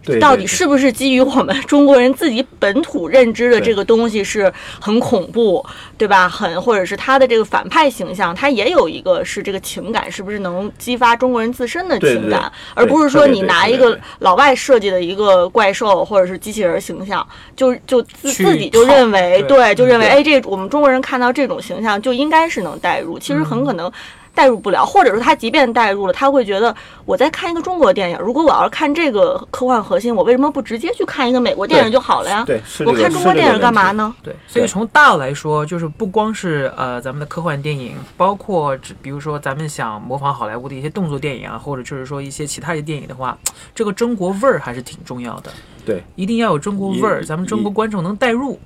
对到底是不是基于我们中国人自己本土认知的这个东西是很恐怖，对吧？很或者是他的这个反派形象，他也有一个是这个情感，是不是能激发中国人自身的情感，对而不是说你拿一个老外设计的一个怪兽或者是机器人形象，就就自自己就认为对对，就认为对。哎，这我们中国人看到这种形象就应该是能代入，其实很可能。代入不了，或者说他即便代入了，他会觉得我在看一个中国电影，如果我要是看这个科幻核心，我为什么不直接去看一个美国电影就好了呀？对，是这我看中国电影干嘛呢？对，所以从大来说，就是不光是呃咱们的科幻电影，包括比如说咱们想模仿好莱坞的一些动作电影啊，或者就是说一些其他的电影的话，这个中国味儿还是挺重要的。对，一定要有中国味儿，咱们中国观众能代入。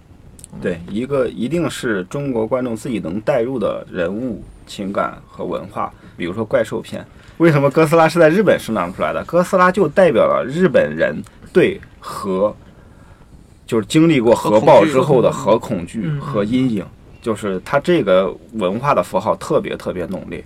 对，一个一定是中国观众自己能带入的人物情感和文化，比如说怪兽片。为什么哥斯拉是在日本生长出来的？哥斯拉就代表了日本人对核，就是经历过核爆之后的核恐惧和阴影，就是它这个文化的符号特别特别浓烈。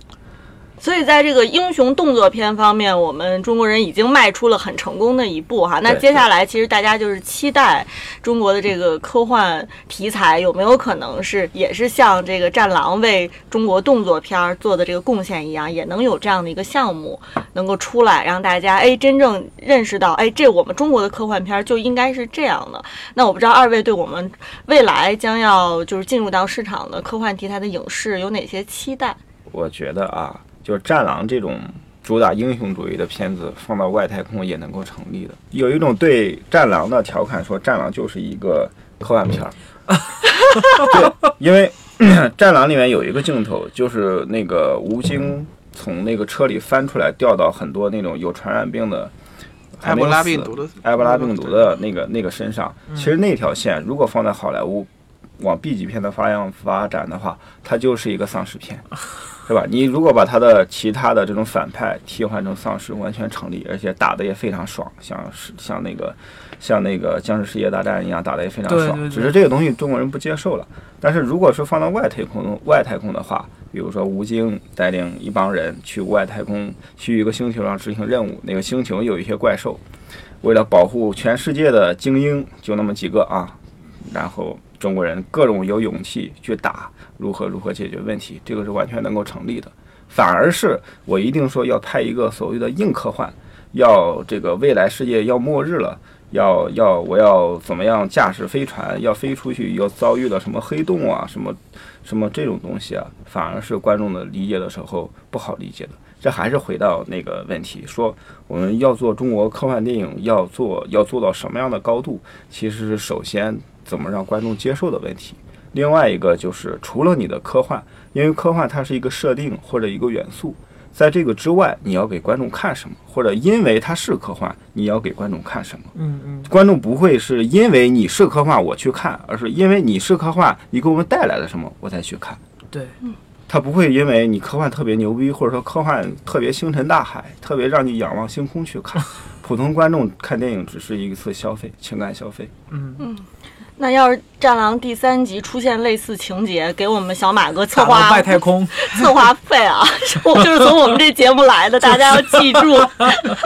所以在这个英雄动作片方面，我们中国人已经迈出了很成功的一步哈。那接下来，其实大家就是期待中国的这个科幻题材有没有可能是也是像这个《战狼》为中国动作片儿做的这个贡献一样，也能有这样的一个项目能够出来，让大家哎真正认识到，哎，这我们中国的科幻片儿就应该是这样的。那我不知道二位对我们未来将要就是进入到市场的科幻题材的影视有哪些期待？我觉得啊，就是《战狼》这种主打英雄主义的片子，放到外太空也能够成立的。有一种对《战狼》的调侃说，《战狼》就是一个科幻片儿。对，因为 [clears throat]《战狼》里面有一个镜头，就是那个吴京从那个车里翻出来，掉到很多那种有传染病的。埃博拉病毒的埃博拉病毒的那个那个身上，其实那条线如果放在好莱坞，往 B 级片的方向发展的话，它就是一个丧尸片，[laughs] 是吧？你如果把他的其他的这种反派替换成丧尸，完全成立，而且打的也非常爽，像是像那个像那个僵尸世界大战一样打的也非常爽。对对对只是这个东西中国人不接受了。但是如果说放到外太空外太空的话，比如说吴京带领一帮人去外太空，去一个星球上执行任务，那个星球有一些怪兽，为了保护全世界的精英，就那么几个啊，然后中国人各种有勇气去打，如何如何解决问题，这个是完全能够成立的。反而是我一定说要拍一个所谓的硬科幻，要这个未来世界要末日了。要要我要怎么样驾驶飞船？要飞出去，又遭遇了什么黑洞啊？什么什么这种东西啊？反而是观众的理解的时候不好理解的。这还是回到那个问题，说我们要做中国科幻电影，要做要做到什么样的高度？其实首先怎么让观众接受的问题。另外一个就是除了你的科幻，因为科幻它是一个设定或者一个元素。在这个之外，你要给观众看什么？或者因为它是科幻，你要给观众看什么？嗯嗯，观众不会是因为你是科幻我去看，而是因为你是科幻，你给我们带来了什么我才去看。对，他不会因为你科幻特别牛逼，或者说科幻特别星辰大海，特别让你仰望星空去看。[laughs] 普通观众看电影只是一次消费，情感消费。嗯嗯。那要是《战狼》第三集出现类似情节，给我们小马哥策划外太空，[laughs] 策划费啊，[laughs] 我就是从我们这节目来的，大家要记住。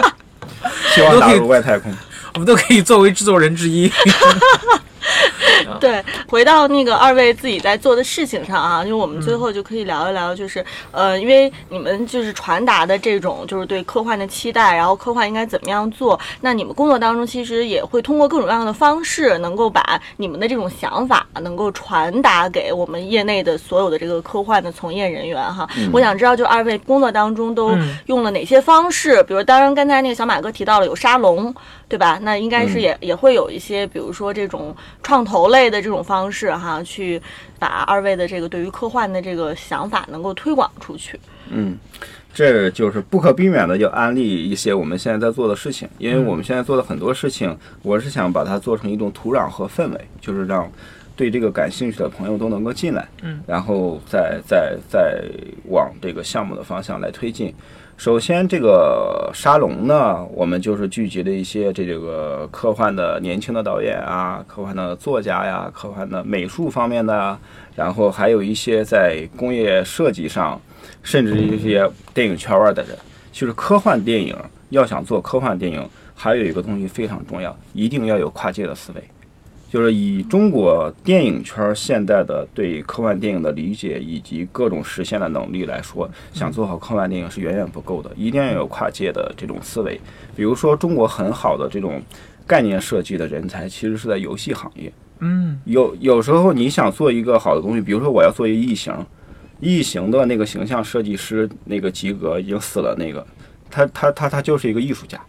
[laughs] 希望打入外太空。我们都可以作为制作人之一。[laughs] 对，回到那个二位自己在做的事情上啊，因为我们最后就可以聊一聊，就是、呃，因为你们就是传达的这种就是对科幻的期待，然后科幻应该怎么样做，那你们工作当中其实也会通过各种各样的方式，能够把你们的这种想法能够传达给我们业内的所有的这个科幻的从业人员哈。我想知道，就二位工作当中都嗯用了哪些方式？比如，当然刚才那个小马哥提到了有沙龙，对吧？那应该是也、也会有一些，比如说这种创投类的这种方式哈，去把二位的这个对于科幻的这个想法能够推广出去。嗯，这就是不可避免的要安利一些我们现在在做的事情，因为我们现在做的很多事情，我是想把它做成一种土壤和氛围，就是让对这个感兴趣的朋友都能够进来，嗯，然后再再再往这个项目的方向来推进。首先，这个沙龙呢，我们就是聚集了一些这个科幻的年轻的导演啊，科幻的作家呀，科幻的美术方面的，然后还有一些在工业设计上，甚至一些电影圈外的人。就是科幻电影要想做科幻电影，还有一个东西非常重要，一定要有跨界的思维。就是以中国电影圈现在的对科幻电影的理解以及各种实现的能力来说，想做好科幻电影是远远不够的，一定要有跨界的这种思维。比如说，中国很好的这种概念设计的人才，其实是在游戏行业。嗯有有时候你想做一个好的东西，比如说我要做一个异形，异形的那个形象设计师那个吉格已经死了，那个他他他他就是一个艺术家，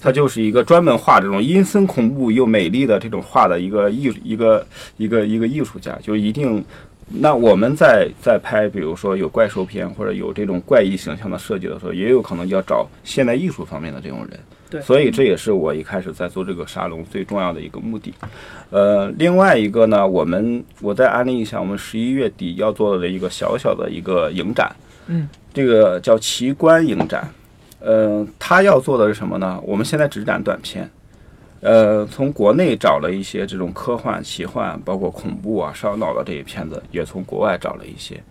他就是一个专门画这种阴森恐怖又美丽的这种画的一个艺一个一个一个艺术家，就一定。那我们在在拍，比如说有怪兽片或者有这种怪异形象的设计的时候，也有可能要找现代艺术方面的这种人。对所以这也是我一开始在做这个沙龙最重要的一个目的。呃，另外一个呢，我们我再安利一下，我们十一月底要做的一个小小的一个影展，嗯，这个叫奇观影展。呃，他要做的是什么呢？我们现在只展短片，呃，从国内找了一些这种科幻、奇幻，包括恐怖啊、烧脑的这些片子，也从国外找了一些，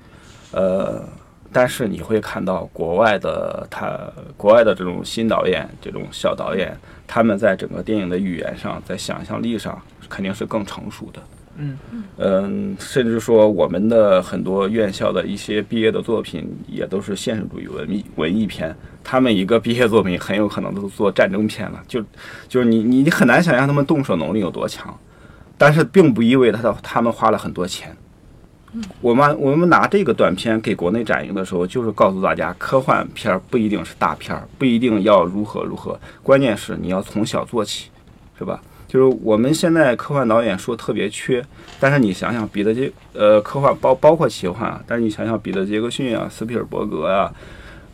呃。但是你会看到国外的他，国外的这种新导演、这种小导演，他们在整个电影的语言上，在想象力上肯定是更成熟的。嗯嗯，甚至说我们的很多院校的一些毕业的作品也都是现实主义文艺文艺片，他们一个毕业作品很有可能都做战争片了，就就是你你你很难想象他们动手能力有多强，但是并不意味着他他们花了很多钱。我们我们拿这个短片给国内展映的时候，就是告诉大家，科幻片不一定是大片，不一定要如何如何，关键是你要从小做起，是吧？就是我们现在科幻导演说特别缺，但是你想想彼得杰呃科幻包包括奇幻啊，但是你想想彼得杰克逊啊、斯皮尔伯格啊，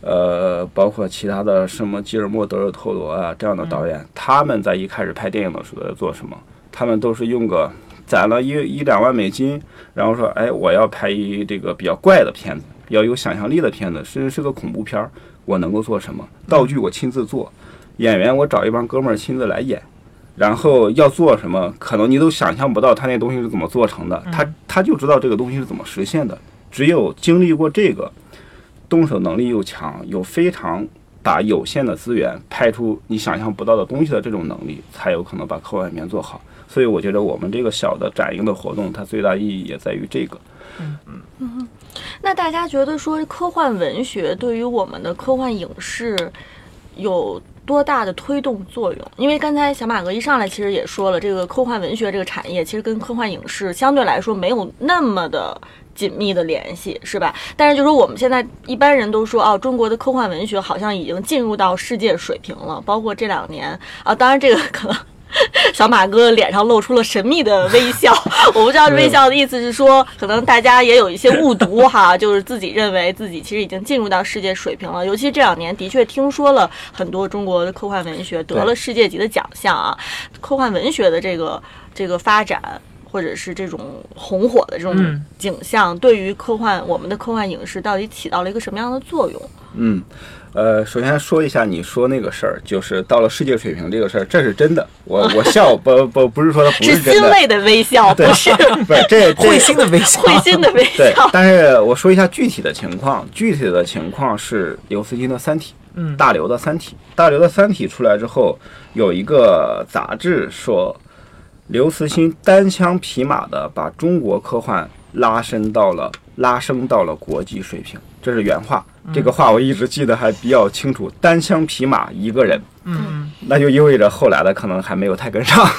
呃，包括其他的什么吉尔莫德尔托罗啊这样的导演，他们在一开始拍电影的时候在做什么？他们都是用个攒了一一两万美金，然后说，哎，我要拍一这个比较怪的片子，比较有想象力的片子，甚至是个恐怖片儿，我能够做什么？道具我亲自做，演员我找一帮哥们儿亲自来演。然后要做什么，可能你都想象不到他那东西是怎么做成的，他他就知道这个东西是怎么实现的，只有经历过这个，动手能力又强，有非常把有限的资源拍出你想象不到的东西的这种能力，才有可能把科幻片做好。所以我觉得我们这个小的展映的活动，它最大意义也在于这个。嗯嗯嗯那大家觉得说科幻文学对于我们的科幻影视有多大的推动作用？因为刚才小马哥一上来其实也说了，这个科幻文学这个产业其实跟科幻影视相对来说没有那么的紧密的联系，是吧？但是就说我们现在一般人都说，哦，中国的科幻文学好像已经进入到世界水平了，包括这两年啊，当然这个可能。[laughs] 小马哥脸上露出了神秘的微笑，[laughs] 我不知道这微笑的意思是说，可能大家也有一些误读哈，就是自己认为自己其实已经进入到世界水平了。尤其这两年，的确听说了很多中国的科幻文学得了世界级的奖项啊。科幻文学的这个这个发展，或者是这种红火的这种嗯景象，对于科幻我们的科幻影视到底起到了一个什么样的作用？嗯，呃，首先说一下你说那个事儿，就是到了世界水平这个事儿，这是真的。我 [laughs] 我笑不不不是说它不是真的，欣慰的微笑，[laughs] 不对是不是 [laughs] 这这会心的微笑，会心的微对笑。，但是我说一下具体的情况。具体的情况是刘慈欣的《三体》，嗯大刘的《三体》。大刘的《三体》出来之后，有一个杂志说，刘慈欣单枪匹马的把中国科幻拉伸到了拉升到了国际水平，这是原话。这个话我一直记得还比较清楚，单枪匹马一个人，嗯。那就意味着后来的可能还没有太跟上。[laughs]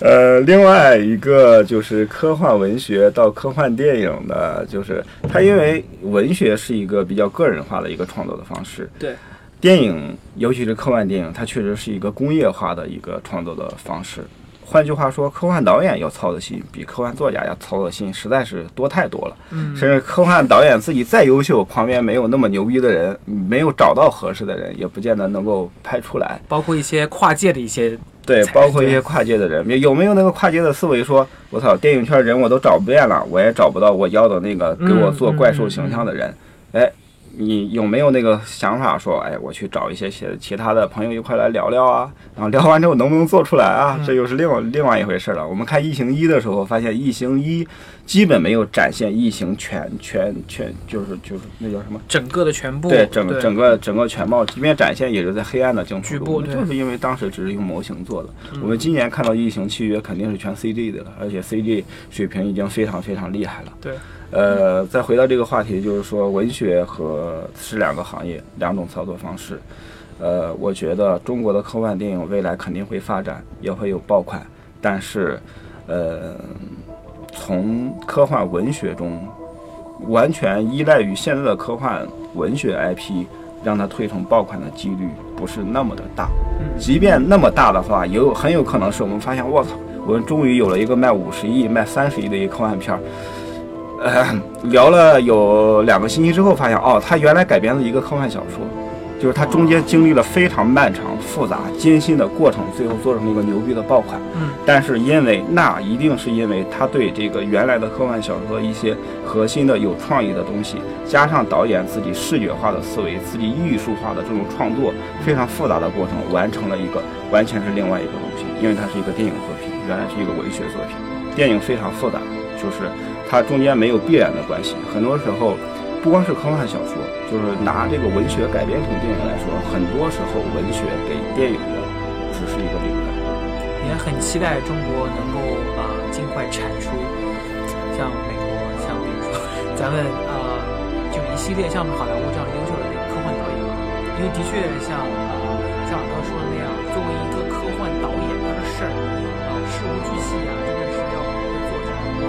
呃，另外一个就是科幻文学到科幻电影的，就是它因为文学是一个比较个人化的一个创作的方式，对，电影尤其是科幻电影，它确实是一个工业化的一个创作的方式。换句话说，科幻导演要操的心比科幻作家要操的心实在是多太多了。嗯甚至科幻导演自己再优秀，旁边没有那么牛逼的人，没有找到合适的人，也不见得能够拍出来。包括一些跨界的一些，对，包括一些跨界的人，有有没有那个跨界的思维说，我操，电影圈人我都找遍了，我也找不到我要的那个给我做怪兽形象的人，哎。你有没有那个想法说，哎，我去找一些其其他的朋友一块来聊聊啊？然后聊完之后能不能做出来啊？这又是另外另外一回事了。我们看《异形一》的时候，发现《异形一》基本没有展现异形全全全，就是就是那叫什么？整个的全部，对，整个整个整个全貌，即便展现也是在黑暗的镜头中，局部就是因为当时只是用模型做的。嗯我们今年看到《异形契约》肯定是全 CG 的了，而且 CG 水平已经非常非常厉害了。对，呃，再回到这个话题，就是说文学和是两个行业，两种操作方式。呃，我觉得中国的科幻电影未来肯定会发展，也会有爆款，但是，呃，从科幻文学中完全依赖于现在的科幻文学 IP，让它推崇爆款的几率不是那么的大。即便那么大的话，也有很有可能是我们发现，我操，我们终于有了一个卖五十亿、卖三十亿的一个科幻片儿。呃，聊了有两个星期之后，发现哦，他原来改编了一个科幻小说，就是他中间经历了非常漫长、复杂、艰辛的过程，最后做成了一个牛逼的爆款。嗯，但是因为那一定是因为他对这个原来的科幻小说一些核心的有创意的东西，加上导演自己视觉化的思维、自己艺术化的这种创作，非常复杂的过程，完成了一个完全是另外一个东西。因为它是一个电影作品，原来是一个文学作品，电影非常复杂，就是它中间没有必然的关系。很多时候，不光是科幻小说，就是拿这个文学改编成电影来说，很多时候文学给电影的只是一个灵感。也很期待中国能够呃尽快产出像美国，像比如说咱们呃就一系列像好莱坞这样优秀的这个科幻导演吧，因为的确像呃像马哥说的那样，作为一个科幻导演，他的事儿啊、事无巨细啊，真的是要做这样的